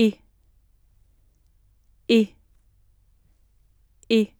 e. E. E.